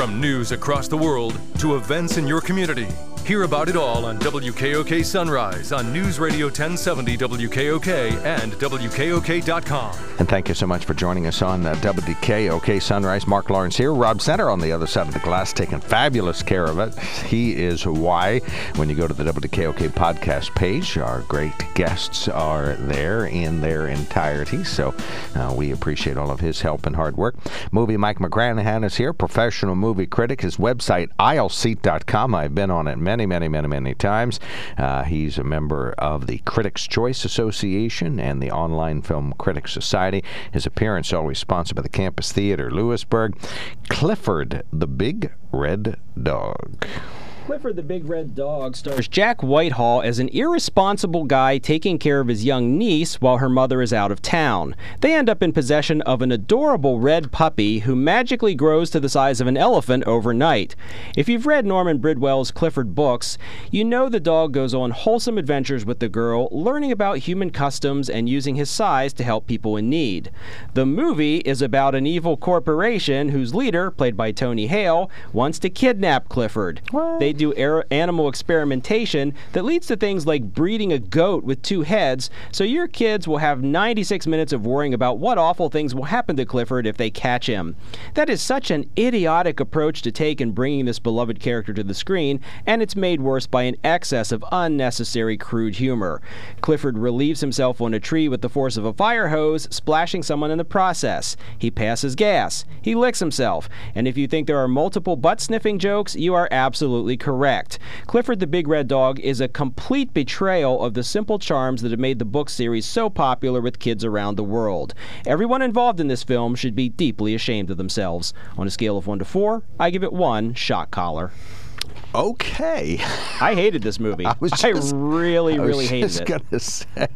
From news across the world to events in your community, hear about it all on WKOK Sunrise on News Radio 1070 WKOK and WKOK.com. And thank you so much for joining us on uh, WKOK Sunrise. Mark Lawrence here. Rob Center on the other side of the glass taking fabulous care of it. He is why. When you go to the WKOK podcast page, our great guests are there in their entirety. So uh, we appreciate all of his help and hard work. Movie Mike McGranaghan is here, professional movie critic. His website, aisleseat.com. I've been on it many, many, many, many many times. Uh, he's a member of the Critics' Choice Association and the Online Film Critics Society. His appearance always sponsored by the Campus Theater, Lewisburg. Clifford, the Big Red Dog. Clifford the Big Red Dog stars Jack Whitehall as an irresponsible guy taking care of his young niece while her mother is out of town. They end up in possession of an adorable red puppy who magically grows to the size of an elephant overnight. If you've read Norman Bridwell's Clifford books, you know the dog goes on wholesome adventures with the girl, learning about human customs and using his size to help people in need. The movie is about an evil corporation whose leader, played by Tony Hale, wants to kidnap Clifford. What? They do animal experimentation that leads to things like breeding a goat with two heads, so your kids will have 96 minutes of worrying about what awful things will happen to Clifford if they catch him. That is such an idiotic approach to take in bringing this beloved character to the screen, and it's made worse by an excess of unnecessary crude humor. Clifford relieves himself on a tree with the force of a fire hose, splashing someone in the process. He passes gas. He licks himself. And if you think there are multiple butt sniffing jokes, you are absolutely correct. Clifford the Big Red Dog is a complete betrayal of the simple charms that have made the book series so popular with kids around the world. Everyone involved in this film should be deeply ashamed of themselves. On a scale of 1 to 4, I give it 1 shock collar. Okay. I hated this movie. I was I just- really, I was really hated just it. gonna say.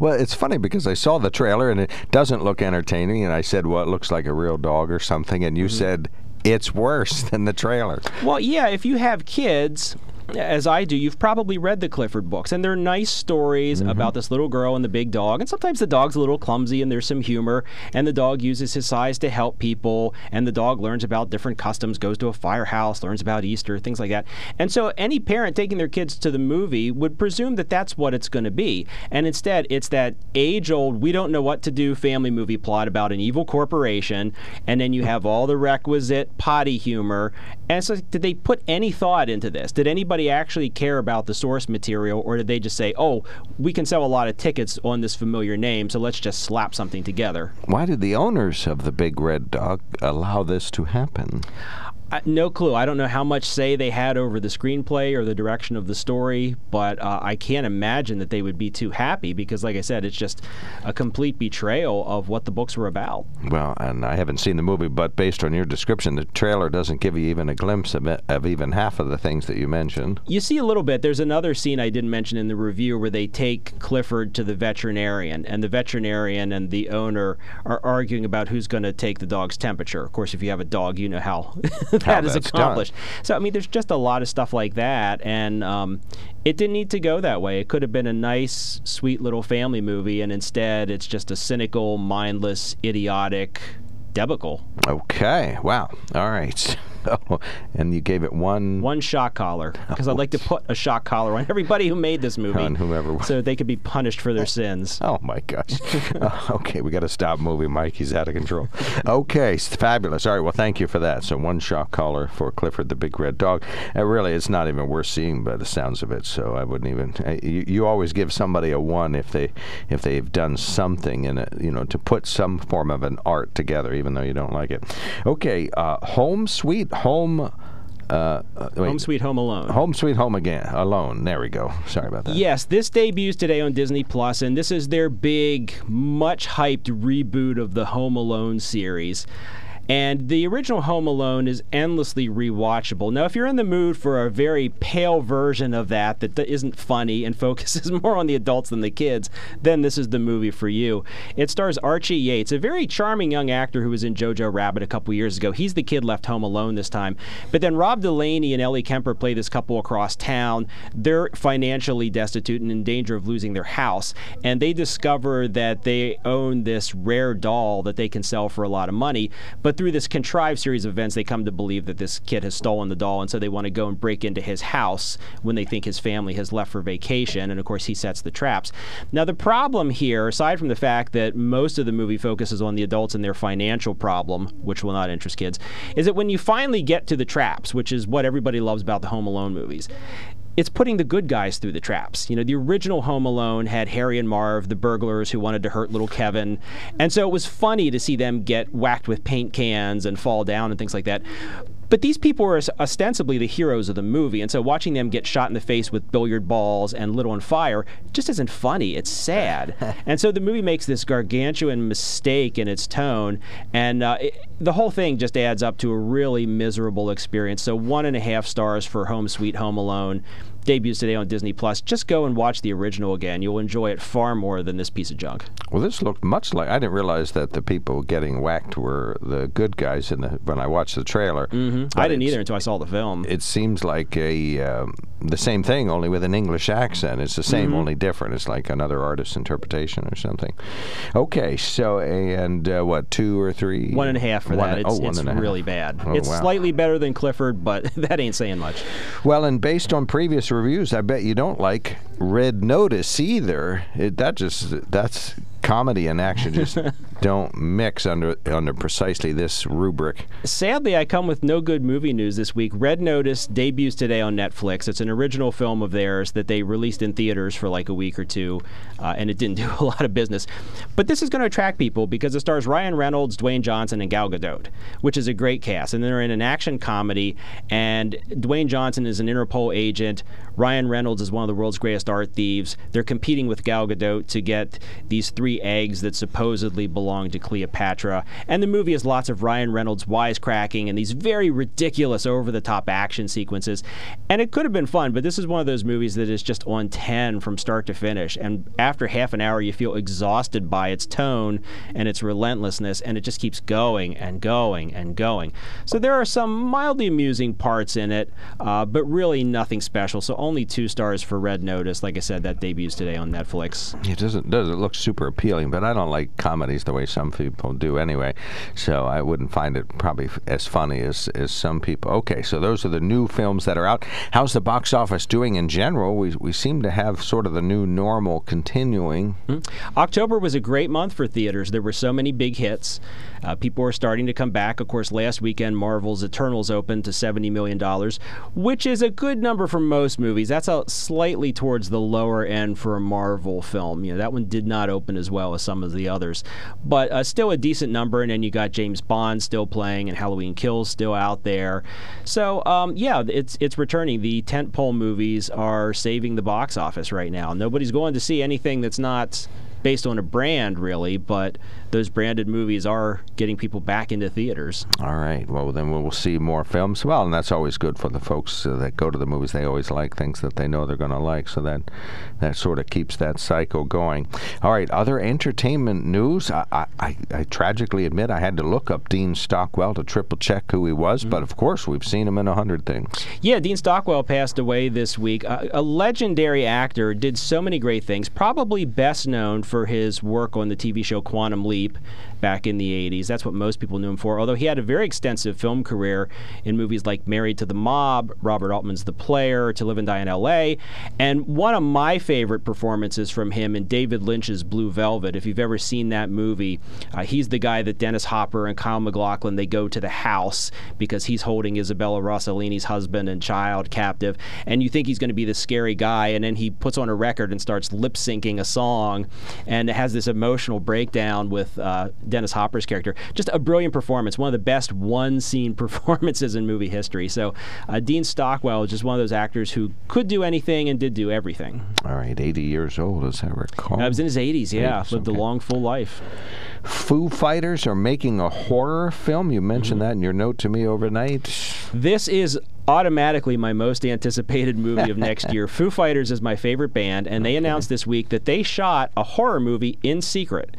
Well, it's funny because I saw the trailer and it doesn't look entertaining, and I said, "Well, it looks like a real dog or something," and you Mm-hmm. said it's worse than the trailer. Well, yeah, if you have kids, as I do, you've probably read the Clifford books, and they're nice stories Mm-hmm. about this little girl and the big dog. And sometimes the dog's a little clumsy and there's some humor, and the dog uses his size to help people, and the dog learns about different customs, goes to a firehouse, learns about Easter, things like that. And so any parent taking their kids to the movie would presume that that's what it's going to be. And instead, it's that age old, we don't know what to do family movie plot about an evil corporation, and then you have all the requisite potty humor. And so, did they put any thought into this? Did anybody actually care about the source material, or did they just say, oh, we can sell a lot of tickets on this familiar name, so let's just slap something together? Why did the owners of the Big Red Dog allow this to happen? I, no clue. I don't know how much say they had over the screenplay or the direction of the story, but uh, I can't imagine that they would be too happy because, like I said, it's just a complete betrayal of what the books were about. Well, and I haven't seen the movie, but based on your description, the trailer doesn't give you even a glimpse of, it, of even half of the things that you mentioned. You see a little bit. There's another scene I didn't mention in the review where they take Clifford to the veterinarian, and the veterinarian and the owner are arguing about who's going to take the dog's temperature. Of course, if you have a dog, you know how that is that's done. accomplished. So, I mean, there's just a lot of stuff like that, and um, it didn't need to go that way. It could have been a nice, sweet little family movie, and instead, it's just a cynical, mindless, idiotic debacle. Okay. Wow. All right. and you gave it one. One shock collar, because I'd like to put a shock collar on everybody who made this movie, On whoever- so they could be punished for their sins. Oh my gosh. Uh, okay, we got to stop moving, Mike. He's out of control. Okay, fabulous. All right, well, thank you for that. So one shock collar for Clifford the Big Red Dog. Uh, really, it's not even worth seeing by the sounds of it. So I wouldn't even. Uh, you, you always give somebody a one if they if they've done something in it, you know, to put some form of an art together, even though you don't like it. Okay, uh, Home Sweet Home. Uh, wait, Home Sweet Home Alone. Home Sweet Home again. Alone. There we go. Sorry about that. Yes, this debuts today on Disney Plus, and this is their big, much hyped reboot of the Home Alone series. And the original Home Alone is endlessly rewatchable. Now, if you're in the mood for a very pale version of that that isn't funny and focuses more on the adults than the kids, then this is the movie for you. It stars Archie Yates, a very charming young actor who was in Jojo Rabbit a couple years ago. He's the kid left home alone this time. But then Rob Delaney and Ellie Kemper play this couple across town. They're financially destitute and in danger of losing their house. And they discover that they own this rare doll that they can sell for a lot of money. But through this contrived series of events, they come to believe that this kid has stolen the doll, and so they want to go and break into his house when they think his family has left for vacation. And of course, he sets the traps. Now, the problem here, aside from the fact that most of the movie focuses on the adults and their financial problem, which will not interest kids, is that when you finally get to the traps, which is what everybody loves about the Home Alone movies, it's putting the good guys through the traps. You know, the original Home Alone had Harry and Marv, the burglars who wanted to hurt little Kevin. And so it was funny to see them get whacked with paint cans and fall down and things like that. But these people were ostensibly the heroes of the movie, and so watching them get shot in the face with billiard balls and lit on fire just isn't funny. It's sad. and so the movie makes this gargantuan mistake in its tone, and uh, it, the whole thing just adds up to a really miserable experience. So one and a half stars for Home Sweet Home Alone debuts today on Disney Plus. Just go and watch the original again. You'll enjoy it far more than this piece of junk. Well, this looked much like I didn't realize that the people getting whacked were the good guys in the when I watched the trailer. Mm-hmm. I didn't either until I saw the film. It seems like a um, the same thing, only with an English accent. It's the same, Mm-hmm. only different. It's like another artist's interpretation or something. Okay, so and uh, what two or three? One and a half for One- that. It's, oh, it's a half. really bad. Oh, it's wow. slightly better than Clifford, but that ain't saying much. Well, and based on previous reviews, I bet you don't like Red Notice either. It, that just that's comedy and action just don't mix under under precisely this rubric. Sadly, I come with no good movie news this week. Red Notice debuts today on Netflix. It's an original film of theirs that they released in theaters for like a week or two, uh, and it didn't do a lot of business. But this is going to attract people because it stars Ryan Reynolds, Dwayne Johnson, and Gal Gadot, which is a great cast. And they're in an action comedy, and Dwayne Johnson is an Interpol agent. Ryan Reynolds is one of the world's greatest art thieves. They're competing with Gal Gadot to get these three eggs that supposedly belong to Cleopatra. And the movie has lots of Ryan Reynolds wisecracking and these very ridiculous, over the top action sequences. And it could have been fun, but this is one of those movies that is just on 10 from start to finish. And after half an hour, you feel exhausted by its tone and its relentlessness, and it just keeps going and going and going. So there are some mildly amusing parts in it, uh, but really nothing special. So only two stars for Red Notice. Like I said, that debuts today on Netflix. It doesn't does it look super appealing, but I don't like comedies the way some people do anyway. So I wouldn't find it probably as funny as as some people. Okay, so those are the new films that are out. How's the box office doing in general? We we seem to have sort of the new normal continuing. October was a great month for theaters. There were so many big hits. Uh, people are starting to come back. Of course, last weekend, Marvel's Eternals opened to $70 million, which is a good number for most movies. That's slightly towards the lower end for a Marvel film. You know, that one did not open as well as some of the others, but uh, still a decent number. And then you got James Bond still playing and Halloween Kills still out there. So, um, yeah, it's, it's returning. The tentpole movies are saving the box office right now. Nobody's going to see anything that's not based on a brand, really, but those branded movies are getting people back into theaters. All right. Well, then we'll see more films. Well, and that's always good for the folks uh, that go to the movies. They always like things that they know they're going to like, so that that sort of keeps that cycle going. All right. Other entertainment news. I, I, I, I tragically admit I had to look up Dean Stockwell to triple check who he was, but of course we've seen him in a hundred things. Yeah, Dean Stockwell passed away this week. Uh, a legendary actor, did so many great things. Probably best known for his work on the TV show Quantum Leap sleep back in the 80s. That's what most people knew him for. Although he had a very extensive film career in movies like Married to the Mob, Robert Altman's The Player, To Live and Die in L.A., and one of my favorite performances from him in David Lynch's Blue Velvet. If you've ever seen that movie, uh, he's the guy that Dennis Hopper and Kyle MacLachlan they go to the house because he's holding Isabella Rossellini's husband and child captive, and you think he's going to be the scary guy, and then he puts on a record and starts lip syncing a song, and has this emotional breakdown with uh, Dennis Hopper's character. Just a brilliant performance, one of the best one scene performances in movie history. So uh, Dean Stockwell is just one of those actors who could do anything and did do everything. All right, 80 years old, as I recall. I was in his 80s, yeah, 80s, lived a long, full life. Foo Fighters are making a horror film. You mentioned Mm-hmm. that in your note to me overnight. This is automatically my most anticipated movie of next year. Foo Fighters is my favorite band, and they announced this week that they shot a horror movie in secret.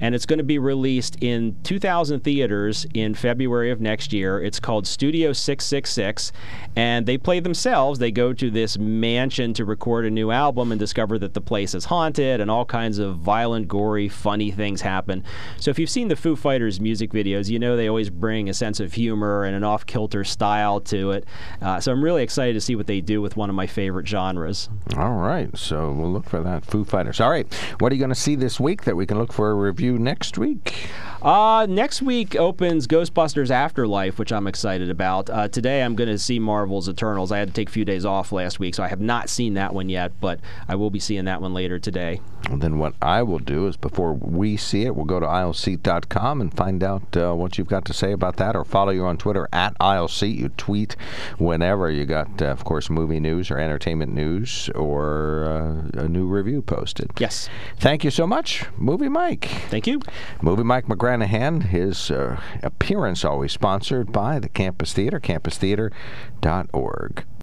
And it's going to be released in 2,000 theaters in February of next year. It's called Studio 666, and they play themselves. They go to this mansion to record a new album and discover that the place is haunted, and all kinds of violent, gory, funny things happen. So if you've seen the Foo Fighters music videos, you know they always bring a sense of humor and an off kilter style to it. Uh, so I'm really excited to see what they do with one of my favorite genres. All right, so we'll look for that Foo Fighters. All right, what are you going to see this week that we can look for a review next week? Uh, next week opens Ghostbusters Afterlife, which I'm excited about. Uh, today I'm going to see Marvel's Eternals. I had to take a few days off last week, so I have not seen that one yet, but I will be seeing that one later today. Well, then what I will do is before we see it, we'll go to aisleseat.com and find out uh, what you've got to say about that, or follow you on Twitter at aisleseat. You tweet whenever you got, uh, of course, movie news or entertainment news or uh, a new review posted. Yes. Thank you so much, Movie Mike. Thank you. Movie Mike McGranaghan, his uh, appearance always sponsored by the Campus Theater, campustheater.org.